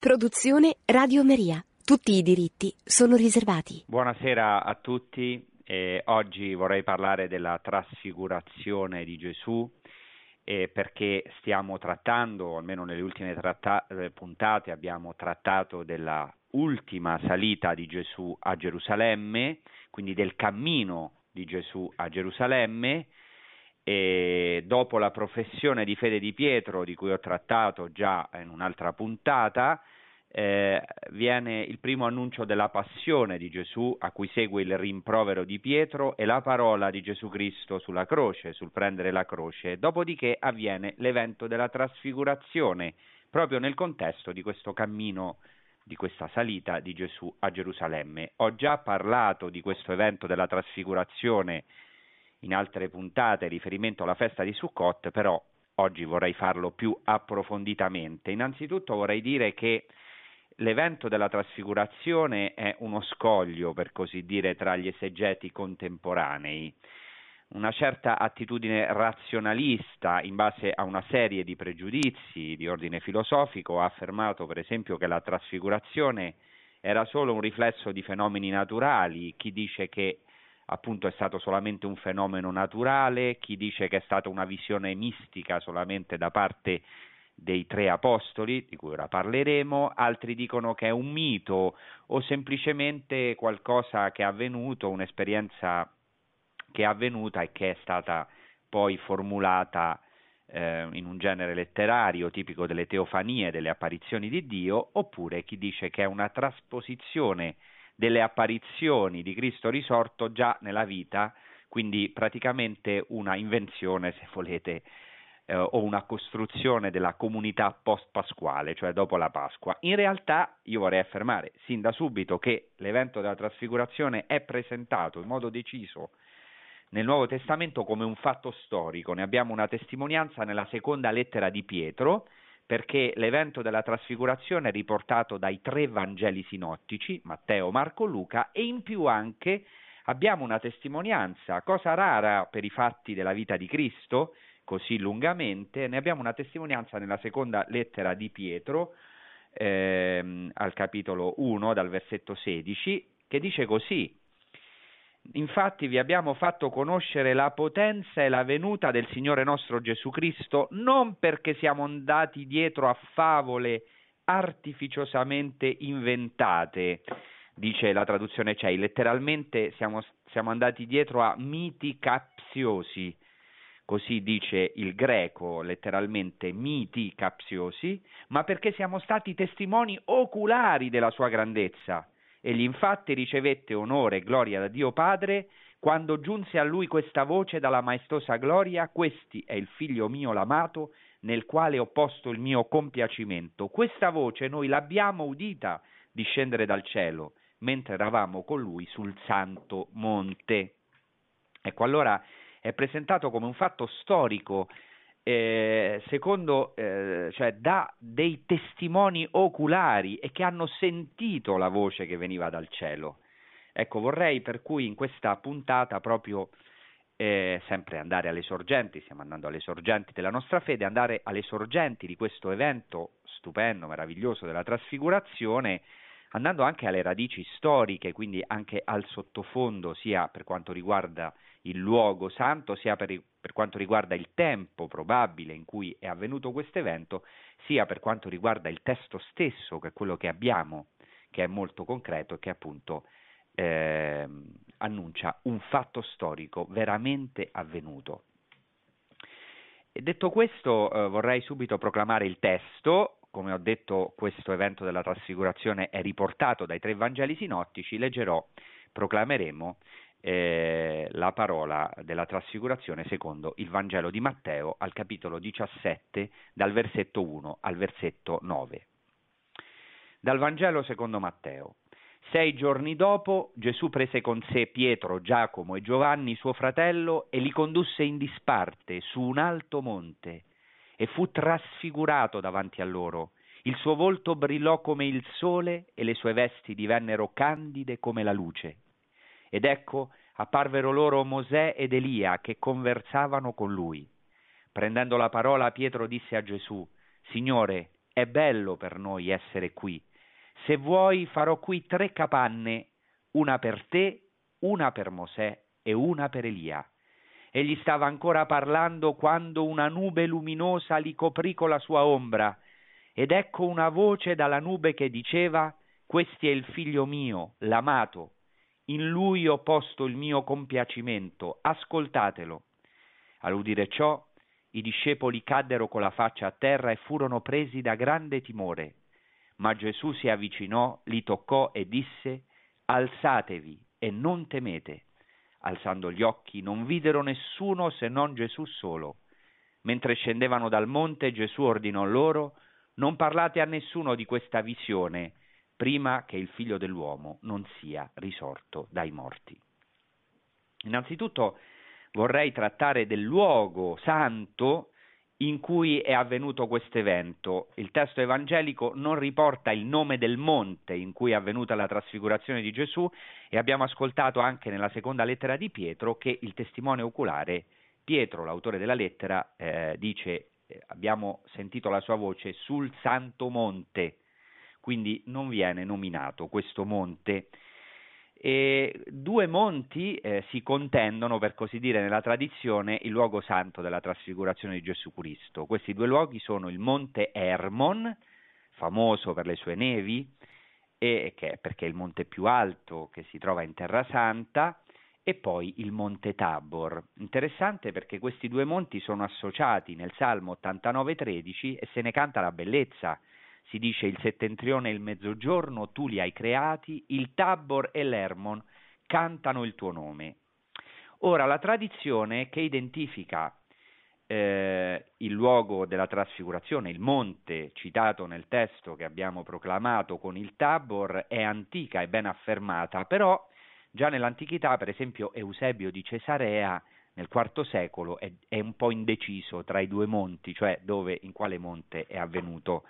Produzione Radio Maria. Tutti i diritti sono riservati. Buonasera a tutti. Eh, oggi vorrei parlare della trasfigurazione di Gesù eh, perché stiamo trattando, almeno nelle ultime tratta- eh, puntate abbiamo trattato della ultima salita di Gesù a Gerusalemme, quindi del cammino di Gesù a Gerusalemme e dopo la professione di fede di Pietro, di cui ho trattato già in un'altra puntata, eh, viene il primo annuncio della passione di Gesù, a cui segue il rimprovero di Pietro e la parola di Gesù Cristo sulla croce, sul prendere la croce. Dopodiché avviene l'evento della trasfigurazione, proprio nel contesto di questo cammino, di questa salita di Gesù a Gerusalemme. Ho già parlato di questo evento della trasfigurazione in altre puntate riferimento alla festa di Sukkot, però oggi vorrei farlo più approfonditamente. Innanzitutto vorrei dire che l'evento della trasfigurazione è uno scoglio, per così dire, tra gli esegeti contemporanei. Una certa attitudine razionalista in base a una serie di pregiudizi di ordine filosofico ha affermato per esempio che la trasfigurazione era solo un riflesso di fenomeni naturali, chi dice che appunto è stato solamente un fenomeno naturale, chi dice che è stata una visione mistica solamente da parte dei tre apostoli, di cui ora parleremo, altri dicono che è un mito o semplicemente qualcosa che è avvenuto, un'esperienza che è avvenuta e che è stata poi formulata eh, in un genere letterario tipico delle teofanie, delle apparizioni di Dio, oppure chi dice che è una trasposizione delle apparizioni di Cristo risorto già nella vita, quindi praticamente una invenzione, se volete, eh, o una costruzione della comunità post-pasquale, cioè dopo la Pasqua. In realtà io vorrei affermare sin da subito che l'evento della trasfigurazione è presentato in modo deciso nel Nuovo Testamento come un fatto storico, ne abbiamo una testimonianza nella seconda lettera di Pietro, perché l'evento della trasfigurazione è riportato dai tre Vangeli sinottici, Matteo, Marco, Luca, e in più anche abbiamo una testimonianza, cosa rara per i fatti della vita di Cristo, così lungamente, ne abbiamo una testimonianza nella seconda lettera di Pietro, ehm, al capitolo 1, dal versetto 16, che dice così, Infatti vi abbiamo fatto conoscere la potenza e la venuta del Signore nostro Gesù Cristo, non perché siamo andati dietro a favole artificiosamente inventate, dice la traduzione CEI, letteralmente siamo, siamo andati dietro a miti capziosi, così dice il greco, letteralmente miti capziosi, ma perché siamo stati testimoni oculari della sua grandezza Egli infatti ricevette onore e gloria da Dio Padre quando giunse a lui questa voce dalla maestosa gloria, questi è il figlio mio l'amato, nel quale ho posto il mio compiacimento. Questa voce noi l'abbiamo udita discendere dal cielo, mentre eravamo con lui sul santo monte. Ecco, allora è presentato come un fatto storico eh, secondo, eh, cioè dà dei testimoni oculari e che hanno sentito la voce che veniva dal cielo. Ecco, vorrei per cui in questa puntata proprio eh, sempre andare alle sorgenti, stiamo andando alle sorgenti della nostra fede, andare alle sorgenti di questo evento stupendo, meraviglioso della trasfigurazione, andando anche alle radici storiche, quindi anche al sottofondo, sia per quanto riguarda il luogo santo, sia per, per quanto riguarda il tempo probabile in cui è avvenuto questo evento, sia per quanto riguarda il testo stesso, che è quello che abbiamo, che è molto concreto e che appunto eh, annuncia un fatto storico veramente avvenuto. E detto questo, eh, vorrei subito proclamare il testo. Come ho detto, questo evento della trasfigurazione è riportato dai tre Vangeli sinottici. Leggerò, proclameremo eh, la parola della trasfigurazione secondo il Vangelo di Matteo al capitolo 17 dal versetto 1 al versetto 9. Dal Vangelo secondo Matteo. Sei giorni dopo Gesù prese con sé Pietro, Giacomo e Giovanni, suo fratello, e li condusse in disparte su un alto monte e fu trasfigurato davanti a loro. Il suo volto brillò come il sole e le sue vesti divennero candide come la luce. Ed ecco apparvero loro Mosè ed Elia che conversavano con lui. Prendendo la parola Pietro disse a Gesù, Signore, è bello per noi essere qui. Se vuoi farò qui tre capanne, una per te, una per Mosè e una per Elia. Egli stava ancora parlando quando una nube luminosa li coprì con la sua ombra, ed ecco una voce dalla nube che diceva Questi è il figlio mio, l'amato, in lui ho posto il mio compiacimento, ascoltatelo. All'udire ciò, i discepoli caddero con la faccia a terra e furono presi da grande timore. Ma Gesù si avvicinò, li toccò e disse Alzatevi e non temete. Alzando gli occhi non videro nessuno se non Gesù solo. Mentre scendevano dal monte Gesù ordinò loro Non parlate a nessuno di questa visione prima che il figlio dell'uomo non sia risorto dai morti. Innanzitutto vorrei trattare del luogo santo in cui è avvenuto questo evento. Il testo evangelico non riporta il nome del monte in cui è avvenuta la trasfigurazione di Gesù e abbiamo ascoltato anche nella seconda lettera di Pietro che il testimone oculare, Pietro, l'autore della lettera, eh, dice eh, abbiamo sentito la sua voce sul santo monte quindi non viene nominato questo monte. E due monti eh, si contendono, per così dire, nella tradizione il luogo santo della trasfigurazione di Gesù Cristo. Questi due luoghi sono il monte Hermon, famoso per le sue nevi, e che, perché è il monte più alto che si trova in Terra Santa, e poi il monte Tabor. Interessante perché questi due monti sono associati nel Salmo 89,13 e se ne canta la bellezza si dice il settentrione e il mezzogiorno, tu li hai creati, il Tabor e l'Ermon cantano il tuo nome. Ora, la tradizione che identifica eh, il luogo della trasfigurazione, il monte citato nel testo che abbiamo proclamato con il Tabor, è antica e ben affermata, però già nell'antichità, per esempio, Eusebio di Cesarea nel IV secolo è, è un po' indeciso tra i due monti, cioè dove, in quale monte è avvenuto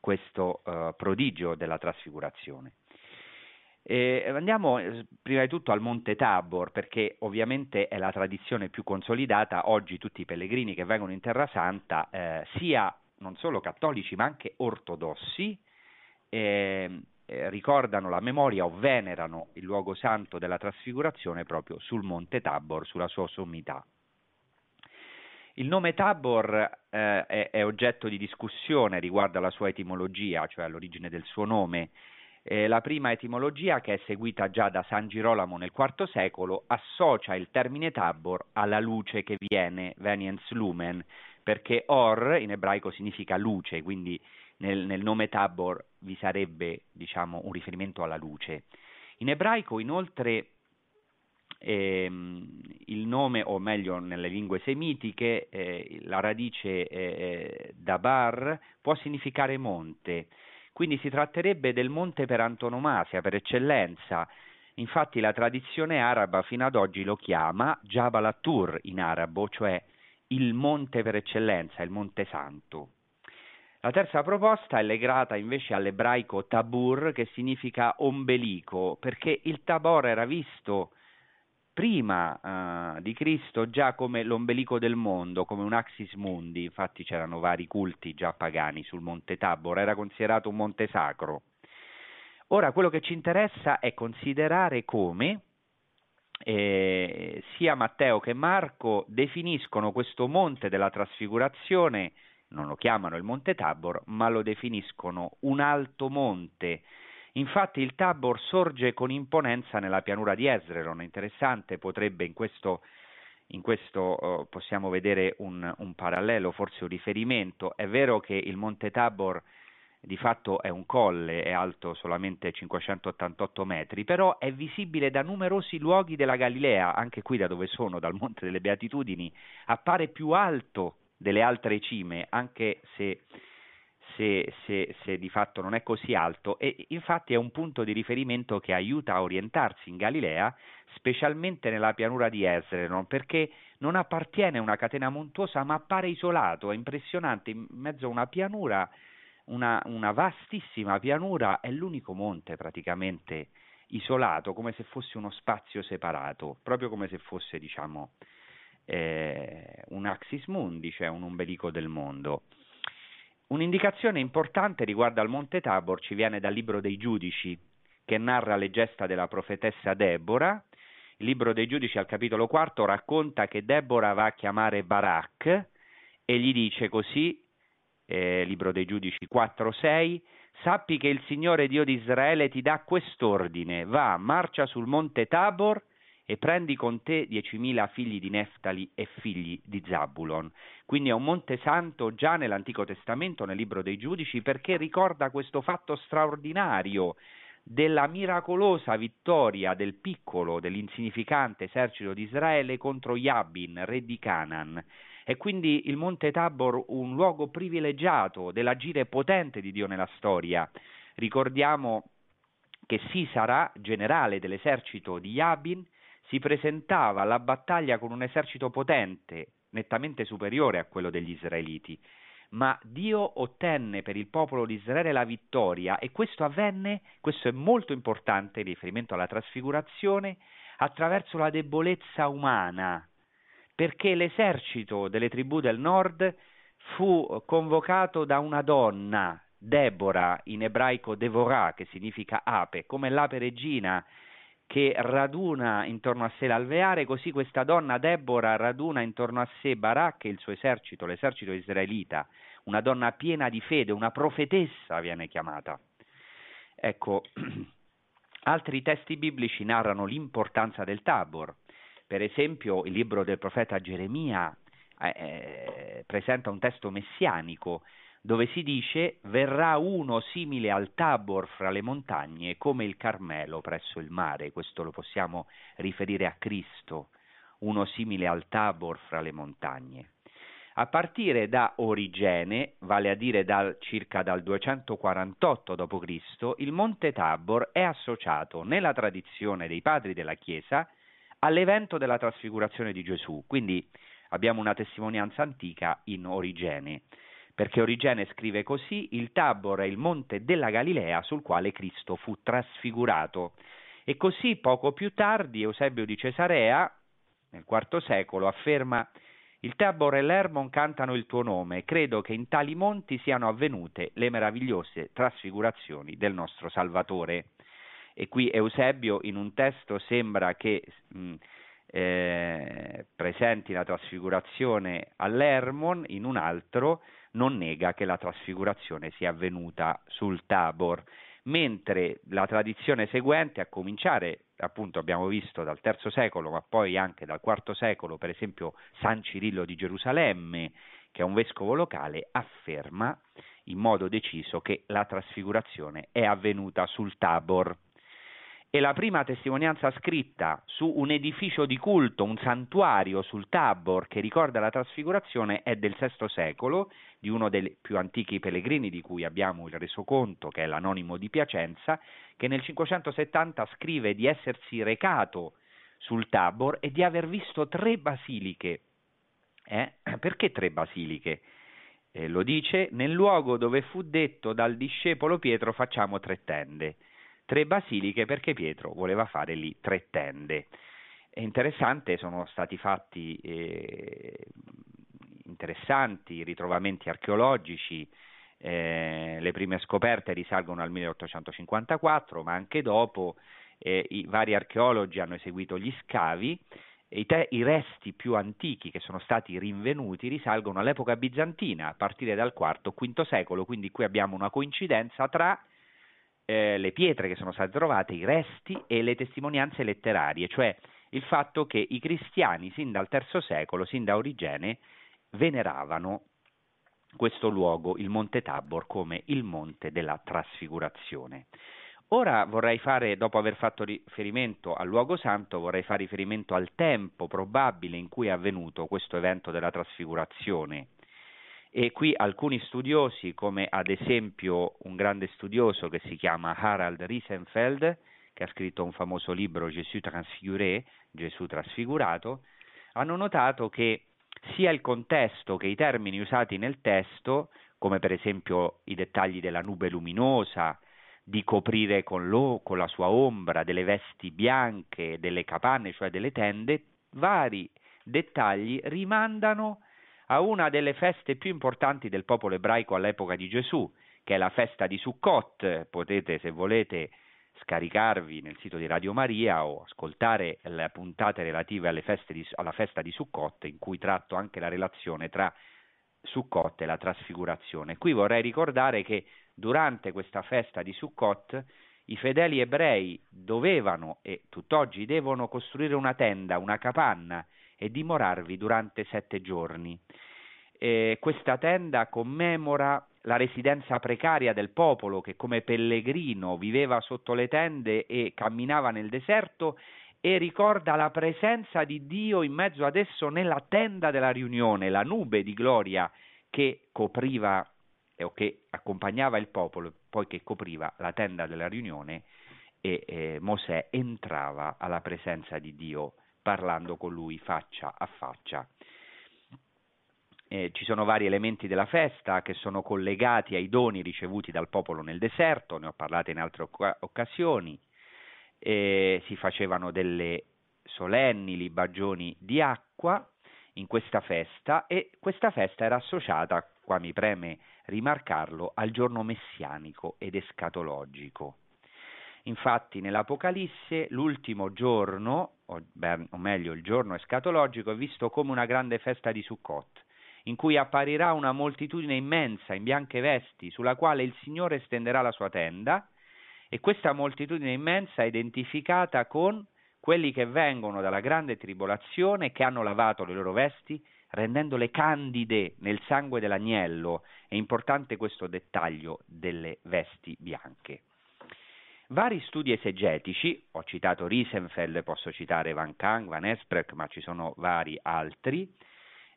questo uh, prodigio della trasfigurazione. E andiamo eh, prima di tutto al Monte Tabor, perché ovviamente è la tradizione più consolidata. Oggi tutti i pellegrini che vengono in Terra Santa, eh, sia non solo cattolici ma anche ortodossi, eh, eh, ricordano la memoria o venerano il luogo santo della trasfigurazione proprio sul Monte Tabor, sulla sua sommità. Il nome Tabor eh, è, è, oggetto di discussione riguardo alla sua etimologia, cioè all'origine del suo nome. Eh, la prima etimologia, che è seguita già da San Girolamo nel IV secolo, associa il termine Tabor alla luce che viene, veniens lumen, perché Or in ebraico significa luce, quindi nel, nel nome Tabor vi sarebbe diciamo, un riferimento alla luce. In ebraico inoltre ehm, il nome, o meglio nelle lingue semitiche, eh, la radice eh, dabar può significare monte, quindi si tratterebbe del monte per antonomasia, per eccellenza. Infatti la tradizione araba fino ad oggi lo chiama Jabal Attur in arabo, cioè il monte per eccellenza, il monte santo. La terza proposta è legata invece all'ebraico tabur, che significa ombelico, perché il tabor era visto prima uh, di Cristo già come l'ombelico del mondo, come un axis mundi, infatti c'erano vari culti già pagani sul monte Tabor, era considerato un monte sacro. Ora quello che ci interessa è considerare come eh, sia Matteo che Marco definiscono questo monte della trasfigurazione, non lo chiamano il monte Tabor, ma lo definiscono un alto monte Infatti il Tabor sorge con imponenza nella pianura di Esreron, interessante, potrebbe in questo, in questo uh, possiamo vedere un, un, parallelo, forse un riferimento. È vero che il Monte Tabor di fatto è un colle, è alto solamente 588 metri, però è visibile da numerosi luoghi della Galilea, anche qui da dove sono, dal Monte delle Beatitudini, appare più alto delle altre cime, anche se se, se, se, di fatto non è così alto e infatti è un punto di riferimento che aiuta a orientarsi in Galilea, specialmente nella pianura di Esrenon, perché non appartiene a una catena montuosa ma appare isolato, è impressionante, in mezzo a una pianura, una, una vastissima pianura, è l'unico monte praticamente isolato, come se fosse uno spazio separato, proprio come se fosse diciamo eh, un axis mundi, cioè un ombelico del mondo. Un'indicazione importante riguardo al Monte Tabor ci viene dal libro dei giudici, che narra le gesta della profetessa Deborah. Il libro dei giudici al capitolo quarto racconta che Deborah va a chiamare Barak e gli dice così, eh, libro dei giudici 4-6, sappi che il Signore Dio di Israele ti dà quest'ordine, va, marcia sul monte Tabor e prendi con te diecimila figli di Neftali e figli di Zabulon. Quindi è un monte santo già nell'Antico Testamento, nel libro dei giudici, perché ricorda questo fatto straordinario della miracolosa vittoria del piccolo, dell'insignificante esercito di Israele contro Yabin, re di Canaan. È quindi il Monte Tabor un luogo privilegiato dell'agire potente di Dio nella storia. Ricordiamo che Sisara, generale dell'esercito di Yabin, si presentava alla battaglia con un esercito potente, nettamente superiore a quello degli israeliti, ma Dio ottenne per il popolo di Israele la vittoria e questo avvenne, questo è molto importante in riferimento alla trasfigurazione, attraverso la debolezza umana, perché l'esercito delle tribù del nord fu convocato da una donna, Deborah, in ebraico Devorah, che significa ape, come l'ape regina che raduna intorno a sé l'alveare, così questa donna Deborah raduna intorno a sé Barak e il suo esercito, l'esercito israelita, una donna piena di fede, una profetessa viene chiamata. Ecco, altri testi biblici narrano l'importanza del Tabor. Per esempio, il libro del profeta Geremia eh, eh presenta un testo messianico dove si dice verrà uno simile al Tabor fra le montagne come il Carmelo presso il mare, questo lo possiamo riferire a Cristo, uno simile al Tabor fra le montagne. A partire da Origene, vale a dire dal, circa dal 248 d.C., il Monte Tabor è associato nella tradizione dei padri della Chiesa all'evento della trasfigurazione di Gesù, quindi abbiamo una testimonianza antica in Origene perché Origene scrive così, il Tabor è il monte della Galilea sul quale Cristo fu trasfigurato. E così poco più tardi Eusebio di Cesarea, nel IV secolo, afferma il Tabor e l'Ermon cantano il tuo nome, credo che in tali monti siano avvenute le meravigliose trasfigurazioni del nostro Salvatore. E qui Eusebio in un testo sembra che mh, eh, presenti la trasfigurazione all'Ermon, in un altro non nega che la trasfigurazione sia avvenuta sul Tabor, mentre la tradizione seguente, a cominciare appunto abbiamo visto dal III secolo, ma poi anche dal IV secolo, per esempio San Cirillo di Gerusalemme, che è un vescovo locale, afferma in modo deciso che la trasfigurazione è avvenuta sul Tabor e la prima testimonianza scritta su un edificio di culto, un santuario sul Tabor che ricorda la trasfigurazione è del VI secolo, di uno dei più antichi pellegrini di cui abbiamo il resoconto, che è l'anonimo di Piacenza, che nel 570 scrive di essersi recato sul Tabor e di aver visto tre basiliche. Eh? Perché tre basiliche? Eh, lo dice, nel luogo dove fu detto dal discepolo Pietro facciamo tre tende tre basiliche perché Pietro voleva fare lì tre tende. È interessante, sono stati fatti eh, interessanti ritrovamenti archeologici, eh, le prime scoperte risalgono al 1854, ma anche dopo eh, i vari archeologi hanno eseguito gli scavi i, te- i, resti più antichi che sono stati rinvenuti risalgono all'epoca bizantina, a partire dal IV-V secolo, quindi qui abbiamo una coincidenza tra eh, le pietre che sono state trovate, i resti e le testimonianze letterarie, cioè il fatto che i cristiani sin dal III secolo, sin da Origene, veneravano questo luogo, il Monte Tabor, come il Monte della Trasfigurazione. Ora vorrei fare, dopo aver fatto riferimento al luogo santo, vorrei fare riferimento al tempo probabile in cui è avvenuto questo evento della trasfigurazione e qui alcuni studiosi, come ad esempio un grande studioso che si chiama Harald Riesenfeld, che ha scritto un famoso libro Gesù transfiguré, Gesù trasfigurato, hanno notato che sia il contesto che i termini usati nel testo, come per esempio i dettagli della nube luminosa, di coprire con, lo, con la sua ombra delle vesti bianche, delle capanne, cioè delle tende, vari dettagli rimandano a una delle feste più importanti del popolo ebraico all'epoca di Gesù, che è la festa di Sukkot. Potete, se volete, scaricarvi nel sito di Radio Maria o ascoltare le puntate relative di, alla festa di Sukkot, in cui tratto anche la relazione tra Sukkot e la trasfigurazione. Qui vorrei ricordare che durante questa festa di Sukkot i fedeli ebrei dovevano e tutt'oggi devono costruire una tenda, una capanna e dimorarvi durante sette giorni. E questa tenda commemora la residenza precaria del popolo che come pellegrino viveva sotto le tende e camminava nel deserto e ricorda la presenza di Dio in mezzo ad esso nella tenda della riunione, la nube di gloria che copriva o che accompagnava il popolo, poi che copriva la tenda della riunione e eh, Mosè entrava alla presenza di Dio parlando con lui faccia a faccia. Eh, ci sono vari elementi della festa che sono collegati ai doni ricevuti dal popolo nel deserto, ne ho parlato in altre occasioni, eh, si facevano delle solenni libagioni di acqua in questa festa e questa festa era associata, qua mi preme rimarcarlo, al giorno messianico ed escatologico. Infatti nell'Apocalisse l'ultimo giorno, o, beh, o meglio il giorno escatologico, è visto come una grande festa di Sukkot, in cui apparirà una moltitudine immensa in bianche vesti, sulla quale il Signore stenderà la sua tenda, e questa moltitudine immensa è identificata con quelli che vengono dalla grande tribolazione, che hanno lavato le loro vesti, rendendole candide nel sangue dell'agnello. È importante questo dettaglio delle vesti bianche. Vari studi esegetici, ho citato Riesenfeld, posso citare Van Kang, Van Esprecht, ma ci sono vari altri,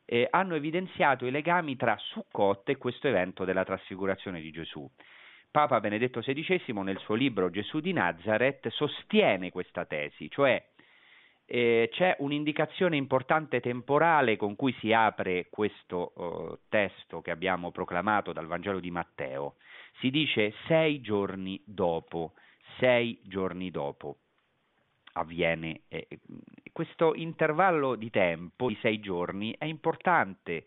eh, hanno evidenziato i legami tra Sukkot e questo evento della trasfigurazione di Gesù. Papa Benedetto XVI nel suo libro Gesù di Nazareth sostiene questa tesi, cioè eh, c'è un'indicazione importante temporale con cui si apre questo eh, testo che abbiamo proclamato dal Vangelo di Matteo. Si dice sei giorni dopo sei giorni dopo avviene. Eh, questo intervallo di tempo di sei giorni è importante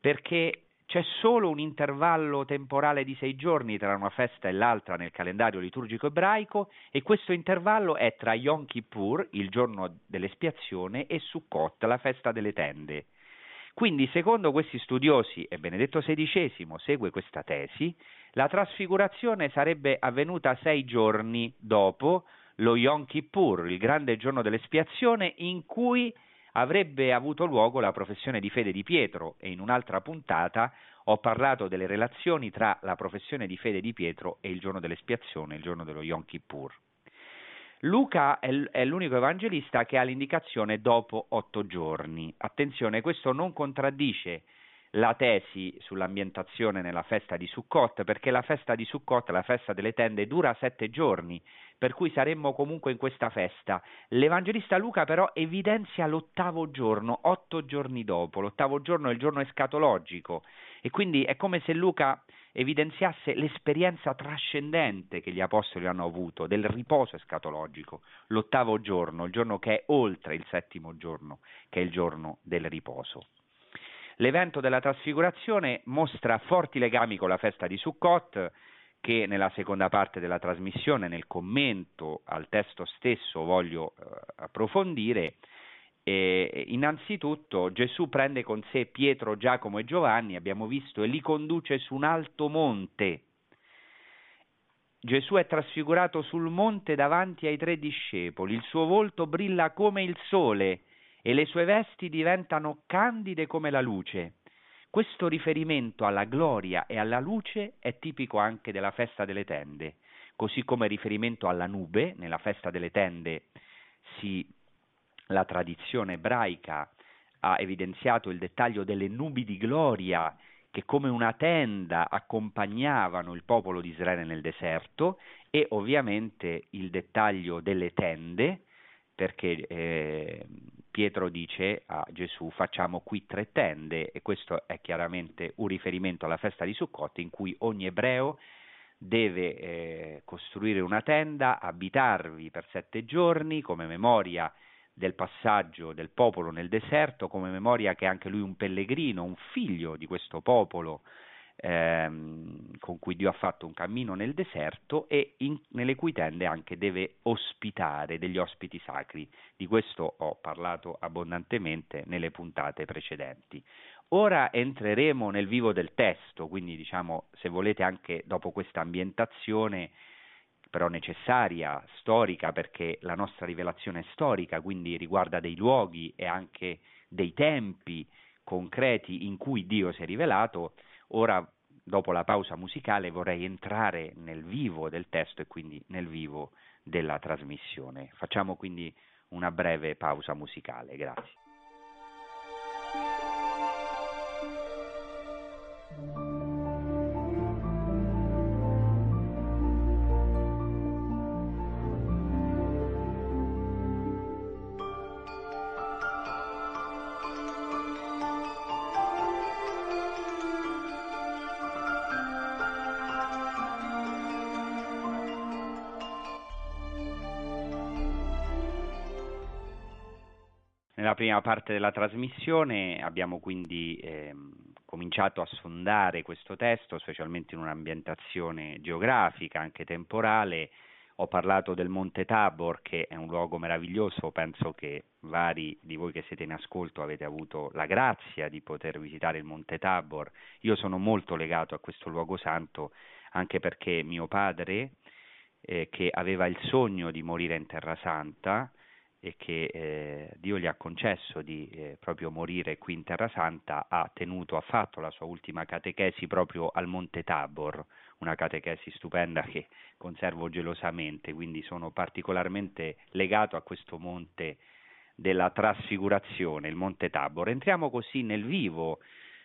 perché c'è solo un intervallo temporale di sei giorni tra una festa e l'altra nel calendario liturgico ebraico e questo intervallo è tra Yom Kippur, il giorno dell'espiazione, e Sukkot, la festa delle tende. Quindi, secondo questi studiosi, e Benedetto XVI segue questa tesi, la trasfigurazione sarebbe avvenuta sei giorni dopo lo Yom Kippur, il grande giorno dell'espiazione, in cui avrebbe avuto luogo la professione di fede di Pietro e in un'altra puntata ho parlato delle relazioni tra la professione di fede di Pietro e il giorno dell'espiazione, il giorno dello Yom Kippur. Luca è l'unico evangelista che ha l'indicazione dopo otto giorni. Attenzione, questo non contraddice la tesi sull'ambientazione nella festa di Sukkot, perché la festa di Sukkot, la festa delle tende, dura sette giorni, per cui saremmo comunque in questa festa. L'Evangelista Luca però evidenzia l'ottavo giorno, otto giorni dopo. L'ottavo giorno è il giorno escatologico e quindi è come se Luca evidenziasse l'esperienza trascendente che gli apostoli hanno avuto del riposo escatologico, l'ottavo giorno, il giorno che è oltre il settimo giorno, che è il giorno del riposo. L'evento della trasfigurazione mostra forti legami con la festa di Sukkot, che nella seconda parte della trasmissione, nel commento al testo stesso, voglio eh, approfondire. E innanzitutto Gesù prende con sé Pietro, Giacomo e Giovanni, abbiamo visto, e li conduce su un alto monte. Gesù è trasfigurato sul monte davanti ai tre discepoli, il suo volto brilla come il sole e le sue vesti diventano candide come la luce. Questo riferimento alla gloria e alla luce è tipico anche della festa delle tende, così come riferimento alla nube, nella festa delle tende si, la tradizione ebraica ha evidenziato il dettaglio delle nubi di gloria che come una tenda accompagnavano il popolo di Israele nel deserto e ovviamente il dettaglio delle tende perché eh, Pietro dice a Gesù facciamo qui tre tende e questo è chiaramente un riferimento alla festa di Sukkot in cui ogni ebreo deve eh, costruire una tenda, abitarvi per sette giorni come memoria del passaggio del popolo nel deserto, come memoria che è anche lui un pellegrino, un figlio di questo popolo ehm, con cui Dio ha fatto un cammino nel deserto e in, nelle cui tende anche deve ospitare degli ospiti sacri. Di questo ho parlato abbondantemente nelle puntate precedenti. Ora entreremo nel vivo del testo, quindi diciamo se volete anche dopo questa ambientazione però necessaria, storica, perché la nostra rivelazione è storica, quindi riguarda dei luoghi e anche dei tempi concreti in cui Dio si è rivelato, ora dopo la pausa musicale vorrei entrare nel vivo del testo e quindi nel vivo della trasmissione. Facciamo quindi una breve pausa musicale, grazie. Nella prima parte della trasmissione abbiamo quindi ehm, cominciato a sondare questo testo, specialmente in un'ambientazione geografica, anche temporale. Ho parlato del Monte Tabor, che è un luogo meraviglioso, penso che vari di voi che siete in ascolto avete avuto la grazia di poter visitare il Monte Tabor. Io sono molto legato a questo luogo santo, anche perché mio padre, eh, che aveva il sogno di morire in Terra Santa, e che eh, Dio gli ha concesso di eh, proprio morire qui in Terra Santa, ha tenuto, ha fatto la sua ultima catechesi proprio al Monte Tabor, una catechesi stupenda che conservo gelosamente, quindi sono particolarmente legato a questo monte della trasfigurazione, il Monte Tabor. Entriamo così nel vivo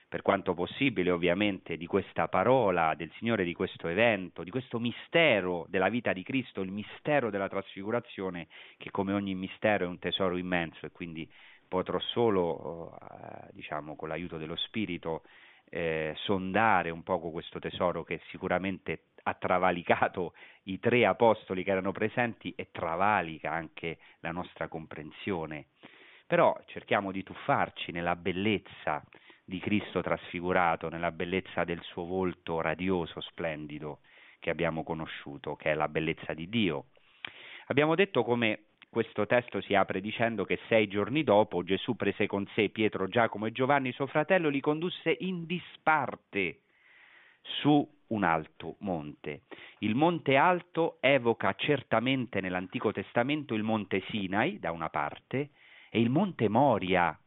per quanto possibile ovviamente, di questa parola del Signore, di questo evento, di questo mistero della vita di Cristo, il mistero della trasfigurazione, che come ogni mistero è un tesoro immenso e quindi potrò solo, eh, diciamo, con l'aiuto dello Spirito, eh, sondare un poco questo tesoro che sicuramente ha travalicato i tre apostoli che erano presenti e travalica anche la nostra comprensione. Però cerchiamo di tuffarci nella bellezza di Cristo trasfigurato, nella bellezza del suo volto radioso, splendido che abbiamo conosciuto, che è la bellezza di Dio. Abbiamo detto come questo testo si apre dicendo che sei giorni dopo Gesù prese con sé Pietro, Giacomo e Giovanni, suo fratello, li condusse in disparte su un alto monte. Il monte alto evoca certamente nell'Antico Testamento il monte Sinai da una parte e il monte Moria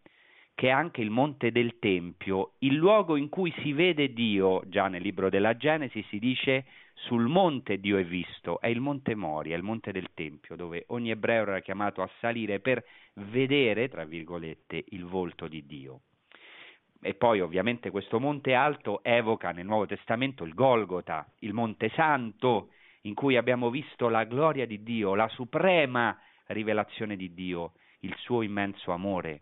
che è anche il monte del Tempio, il luogo in cui si vede Dio, già nel libro della Genesi si dice sul monte Dio è visto, è il monte Moria, il monte del Tempio, dove ogni ebreo era chiamato a salire per vedere, tra virgolette, il volto di Dio. E poi ovviamente questo monte alto evoca nel Nuovo Testamento il Golgota, il monte santo, in cui abbiamo visto la gloria di Dio, la suprema rivelazione di Dio, il suo immenso amore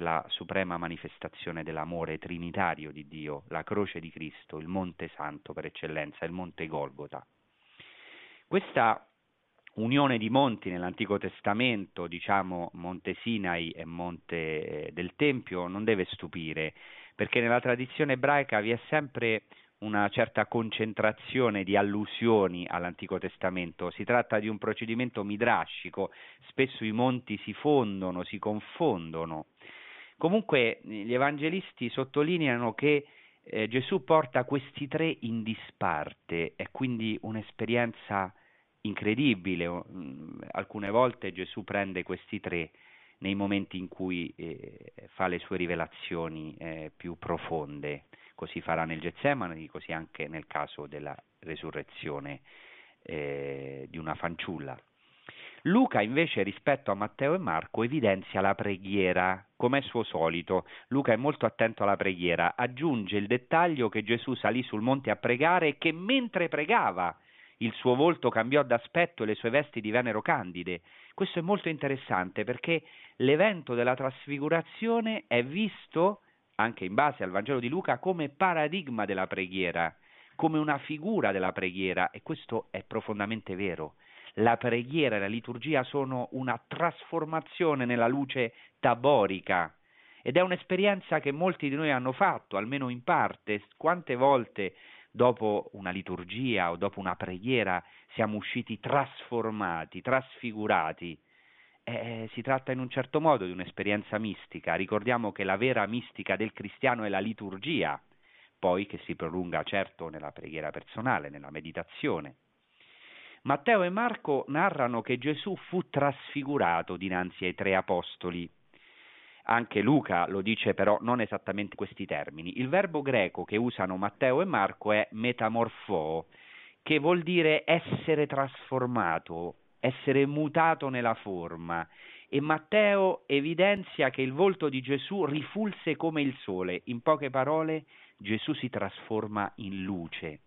la suprema manifestazione dell'amore trinitario di Dio, la croce di Cristo, il Monte Santo per eccellenza, il Monte Golgota. Questa unione di monti nell'Antico Testamento, diciamo Monte Sinai e Monte eh, del Tempio, non deve stupire, perché nella tradizione ebraica vi è sempre una certa concentrazione di allusioni all'Antico Testamento, si tratta di un procedimento midrascico, spesso i monti si fondono, si confondono Comunque gli evangelisti sottolineano che eh, Gesù porta questi tre in disparte, è quindi un'esperienza incredibile. Mm, alcune volte Gesù prende questi tre nei momenti in cui eh, fa le sue rivelazioni eh, più profonde. Così farà nel Getsemani, così anche nel caso della resurrezione eh, di una fanciulla. Luca invece rispetto a Matteo e Marco evidenzia la preghiera, come è suo solito. Luca è molto attento alla preghiera, aggiunge il dettaglio che Gesù salì sul monte a pregare e che mentre pregava il suo volto cambiò d'aspetto e le sue vesti divennero candide. Questo è molto interessante perché l'evento della trasfigurazione è visto, anche in base al Vangelo di Luca, come paradigma della preghiera, come una figura della preghiera e questo è profondamente vero. La preghiera e la liturgia sono una trasformazione nella luce taborica ed è un'esperienza che molti di noi hanno fatto, almeno in parte. Quante volte dopo una liturgia o dopo una preghiera siamo usciti trasformati, trasfigurati? Eh, si tratta in un certo modo di un'esperienza mistica. Ricordiamo che la vera mistica del cristiano è la liturgia, poi che si prolunga certo nella preghiera personale, nella meditazione. Matteo e Marco narrano che Gesù fu trasfigurato dinanzi ai tre apostoli. Anche Luca lo dice però non esattamente questi termini. Il verbo greco che usano Matteo e Marco è metamorfo, che vuol dire essere trasformato, essere mutato nella forma. E Matteo evidenzia che il volto di Gesù rifulse come il sole. In poche parole, Gesù si trasforma in luce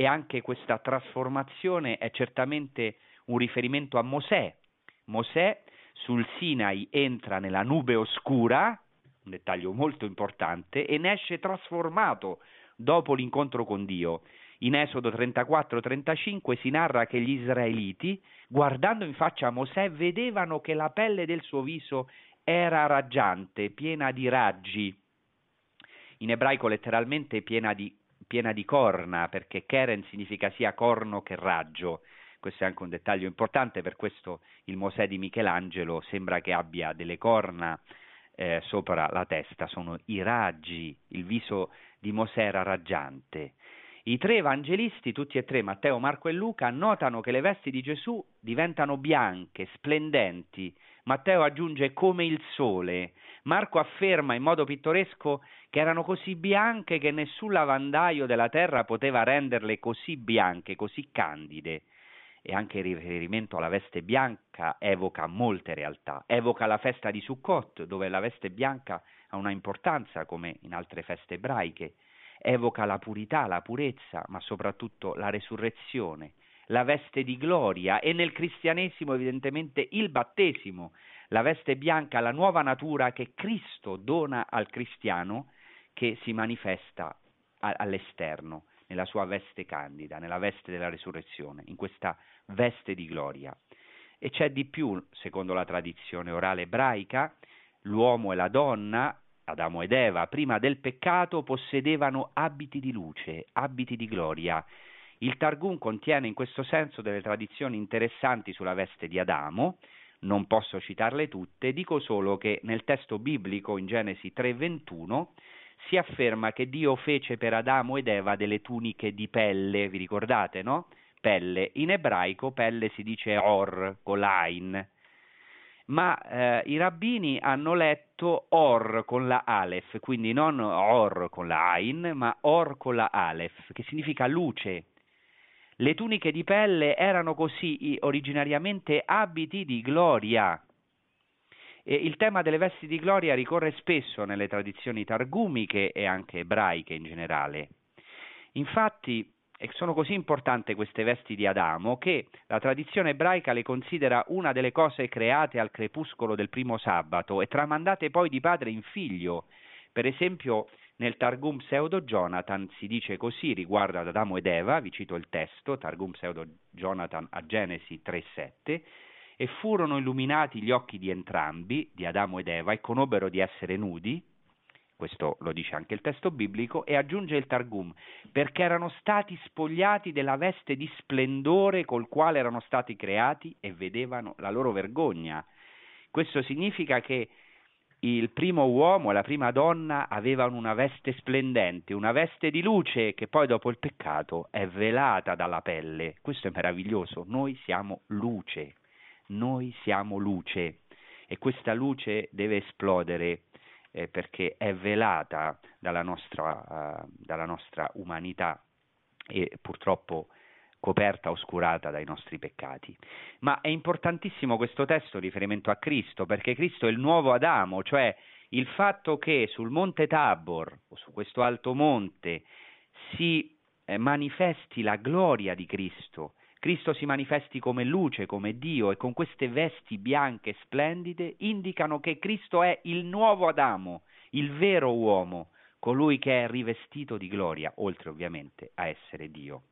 e anche questa trasformazione è certamente un riferimento a Mosè. Mosè sul Sinai entra nella nube oscura, un dettaglio molto importante, e ne esce trasformato dopo l'incontro con Dio. In Esodo 34-35 si narra che gli israeliti, guardando in faccia a Mosè, vedevano che la pelle del suo viso era raggiante, piena di raggi. In ebraico letteralmente piena di piena di corna, perché Keren significa sia corno che raggio. Questo è anche un dettaglio importante, per questo il Mosè di Michelangelo sembra che abbia delle corna eh, sopra la testa, sono i raggi, il viso di Mosè era raggiante. I tre evangelisti, tutti e tre, Matteo, Marco e Luca, notano che le vesti di Gesù diventano bianche, splendenti. Matteo aggiunge come il sole. Marco afferma in modo pittoresco che erano così bianche che nessun lavandaio della terra poteva renderle così bianche, così candide. E anche il riferimento alla veste bianca evoca molte realtà. Evoca la festa di Sukkot, dove la veste bianca ha una importanza come in altre feste ebraiche evoca la purità, la purezza, ma soprattutto la resurrezione, la veste di gloria e nel cristianesimo evidentemente il battesimo, la veste bianca, la nuova natura che Cristo dona al cristiano che si manifesta all'esterno, nella sua veste candida, nella veste della resurrezione, in questa veste di gloria. E c'è di più, secondo la tradizione orale ebraica, l'uomo e la donna Adamo ed Eva, prima del peccato, possedevano abiti di luce, abiti di gloria. Il Targum contiene in questo senso delle tradizioni interessanti sulla veste di Adamo, non posso citarle tutte, dico solo che nel testo biblico in Genesi 3:21 si afferma che Dio fece per Adamo ed Eva delle tuniche di pelle, vi ricordate, no? Pelle. In ebraico pelle si dice or, con l'ain, ma eh, i rabbini hanno letto Or con la Aleph, quindi non Or con la Ain, ma Or con la Aleph, che significa luce. Le tuniche di pelle erano così originariamente abiti di gloria. E il tema delle vesti di gloria ricorre spesso nelle tradizioni targumiche e anche ebraiche in generale. Infatti, e sono così importanti queste vesti di Adamo che la tradizione ebraica le considera una delle cose create al crepuscolo del primo sabato e tramandate poi di padre in figlio. Per esempio nel Targum Pseudo Jonathan si dice così riguardo ad Adamo ed Eva, vi cito il testo, Targum Pseudo Jonathan a Genesi 3:7, e furono illuminati gli occhi di entrambi, di Adamo ed Eva, e conobbero di essere nudi, questo lo dice anche il testo biblico, e aggiunge il Targum, perché erano stati spogliati della veste di splendore col quale erano stati creati e vedevano la loro vergogna. Questo significa che il primo uomo e la prima donna avevano una veste splendente, una veste di luce che poi dopo il peccato è velata dalla pelle. Questo è meraviglioso, noi siamo luce, noi siamo luce e questa luce deve esplodere eh, perché è velata dalla nostra, uh, dalla nostra umanità e purtroppo coperta, oscurata dai nostri peccati. Ma è importantissimo questo testo riferimento a Cristo, perché Cristo è il nuovo Adamo, cioè il fatto che sul monte Tabor o su questo alto monte si eh, manifesti la gloria di Cristo, Cristo si manifesti come luce, come Dio e con queste vesti bianche splendide indicano che Cristo è il nuovo Adamo, il vero uomo, colui che è rivestito di gloria, oltre ovviamente a essere Dio.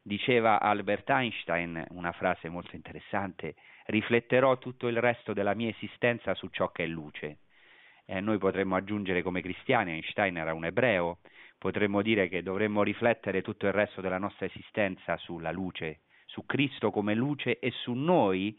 Diceva Albert Einstein una frase molto interessante, rifletterò tutto il resto della mia esistenza su ciò che è luce. Eh, noi potremmo aggiungere come cristiani, Einstein era un ebreo, potremmo dire che dovremmo riflettere tutto il resto della nostra esistenza sulla luce, su Cristo come luce e su noi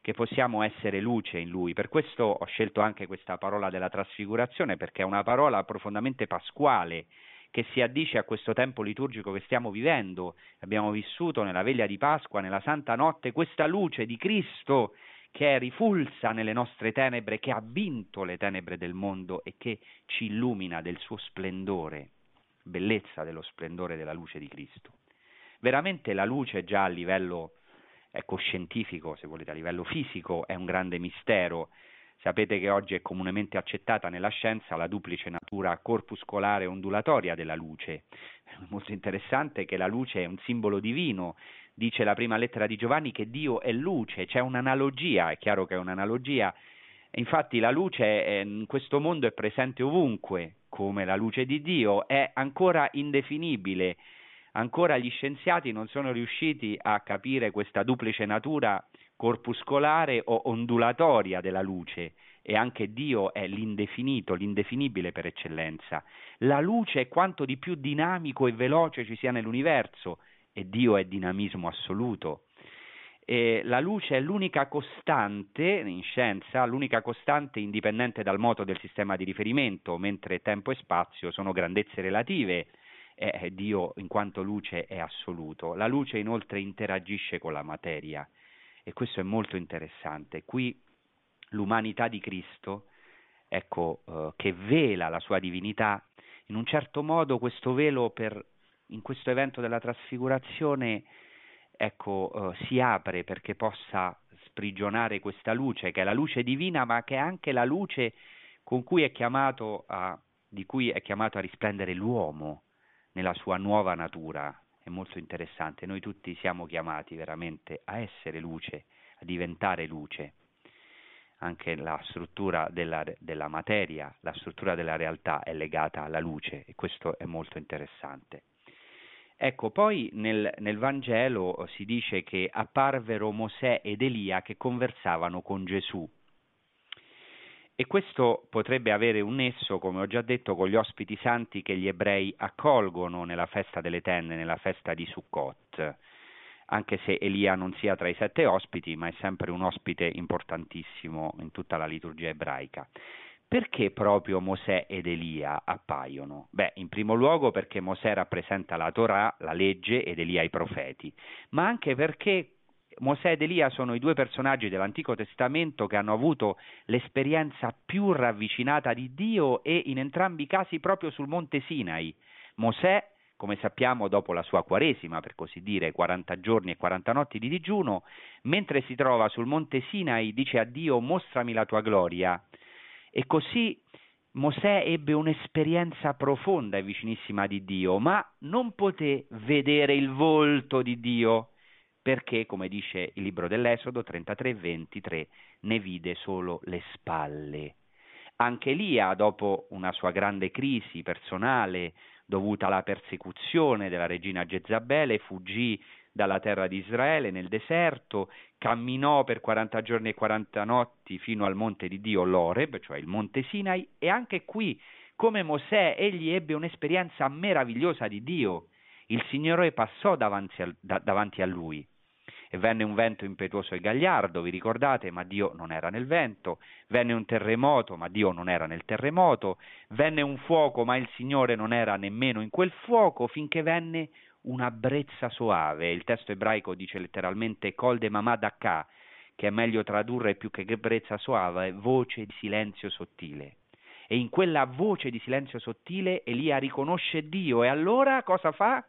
che possiamo essere luce in Lui. Per questo ho scelto anche questa parola della trasfigurazione, perché è una parola profondamente pasquale che si addice a questo tempo liturgico che stiamo vivendo. Abbiamo vissuto nella veglia di Pasqua, nella Santa Notte, questa luce di Cristo che è rifulsa nelle nostre tenebre, che ha vinto le tenebre del mondo e che ci illumina del suo splendore, bellezza dello splendore della luce di Cristo. Veramente la luce già a livello ecco, scientifico, se volete, a livello fisico, è un grande mistero. Sapete che oggi è comunemente accettata nella scienza la duplice natura corpuscolare ondulatoria della luce. È molto interessante che la luce è un simbolo divino, dice la prima lettera di Giovanni che Dio è luce, c'è un'analogia, è chiaro che è un'analogia, infatti la luce in questo mondo è presente ovunque, come la luce di Dio, è ancora indefinibile, ancora gli scienziati non sono riusciti a capire questa duplice natura corpuscolare o ondulatoria della luce e anche Dio è l'indefinito, l'indefinibile per eccellenza. La luce è quanto di più dinamico e veloce ci sia nell'universo e Dio è dinamismo assoluto. E la luce è l'unica costante in scienza, l'unica costante indipendente dal moto del sistema di riferimento, mentre tempo e spazio sono grandezze relative eh, Dio in quanto luce è assoluto. La luce inoltre interagisce con la materia e questo è molto interessante. Qui l'umanità di Cristo, ecco, eh, che vela la sua divinità, in un certo modo questo velo per, in questo evento della trasfigurazione ecco, eh, si apre perché possa sprigionare questa luce, che è la luce divina, ma che è anche la luce cui a, di cui è chiamato a risplendere l'uomo nella sua nuova natura. È molto interessante, noi tutti siamo chiamati veramente a essere luce, a diventare luce. Anche la struttura della, della materia, la struttura della realtà è legata alla luce e questo è molto interessante. Ecco, poi nel, nel, Vangelo si dice che apparvero Mosè ed Elia che conversavano con Gesù. E questo potrebbe avere un nesso, come ho già detto, con gli ospiti santi che gli ebrei accolgono nella festa delle tende, nella festa di Sukkot, anche se Elia non sia tra i sette ospiti, ma è sempre un ospite importantissimo in tutta la liturgia ebraica. Perché proprio Mosè ed Elia appaiono? Beh, in primo luogo perché Mosè rappresenta la Torah, la legge, ed Elia i profeti, ma anche perché Mosè ed Elia sono i due personaggi dell'Antico Testamento che hanno avuto l'esperienza più ravvicinata di Dio e in entrambi i casi proprio sul monte Sinai. Mosè, come sappiamo, dopo la sua quaresima, per così dire, 40 giorni e 40 notti di digiuno, mentre si trova sul monte Sinai, dice a Dio mostrami la tua gloria. E così Mosè ebbe un'esperienza profonda e vicinissima di Dio, ma non poté vedere il volto di Dio perché, come dice il libro dell'Esodo 33-23, ne vide solo le spalle. Anche Elia, dopo una sua grande crisi personale dovuta alla persecuzione della regina Jezabele, fuggì dalla terra di Israele nel deserto, camminò per 40 giorni e 40 notti fino al monte di Dio l'Oreb, cioè il monte Sinai, e anche qui, come Mosè, egli ebbe un'esperienza meravigliosa di Dio. Il Signore passò davanti a, da, davanti a lui. E venne un vento impetuoso e gagliardo, vi ricordate, ma Dio non era nel vento, venne un terremoto, ma Dio non era nel terremoto, venne un fuoco, ma il Signore non era nemmeno in quel fuoco, finché venne una brezza soave, il testo ebraico dice letteralmente kol de che è meglio tradurre più che brezza soave, voce di silenzio sottile. E in quella voce di silenzio sottile Elia riconosce Dio e allora cosa fa?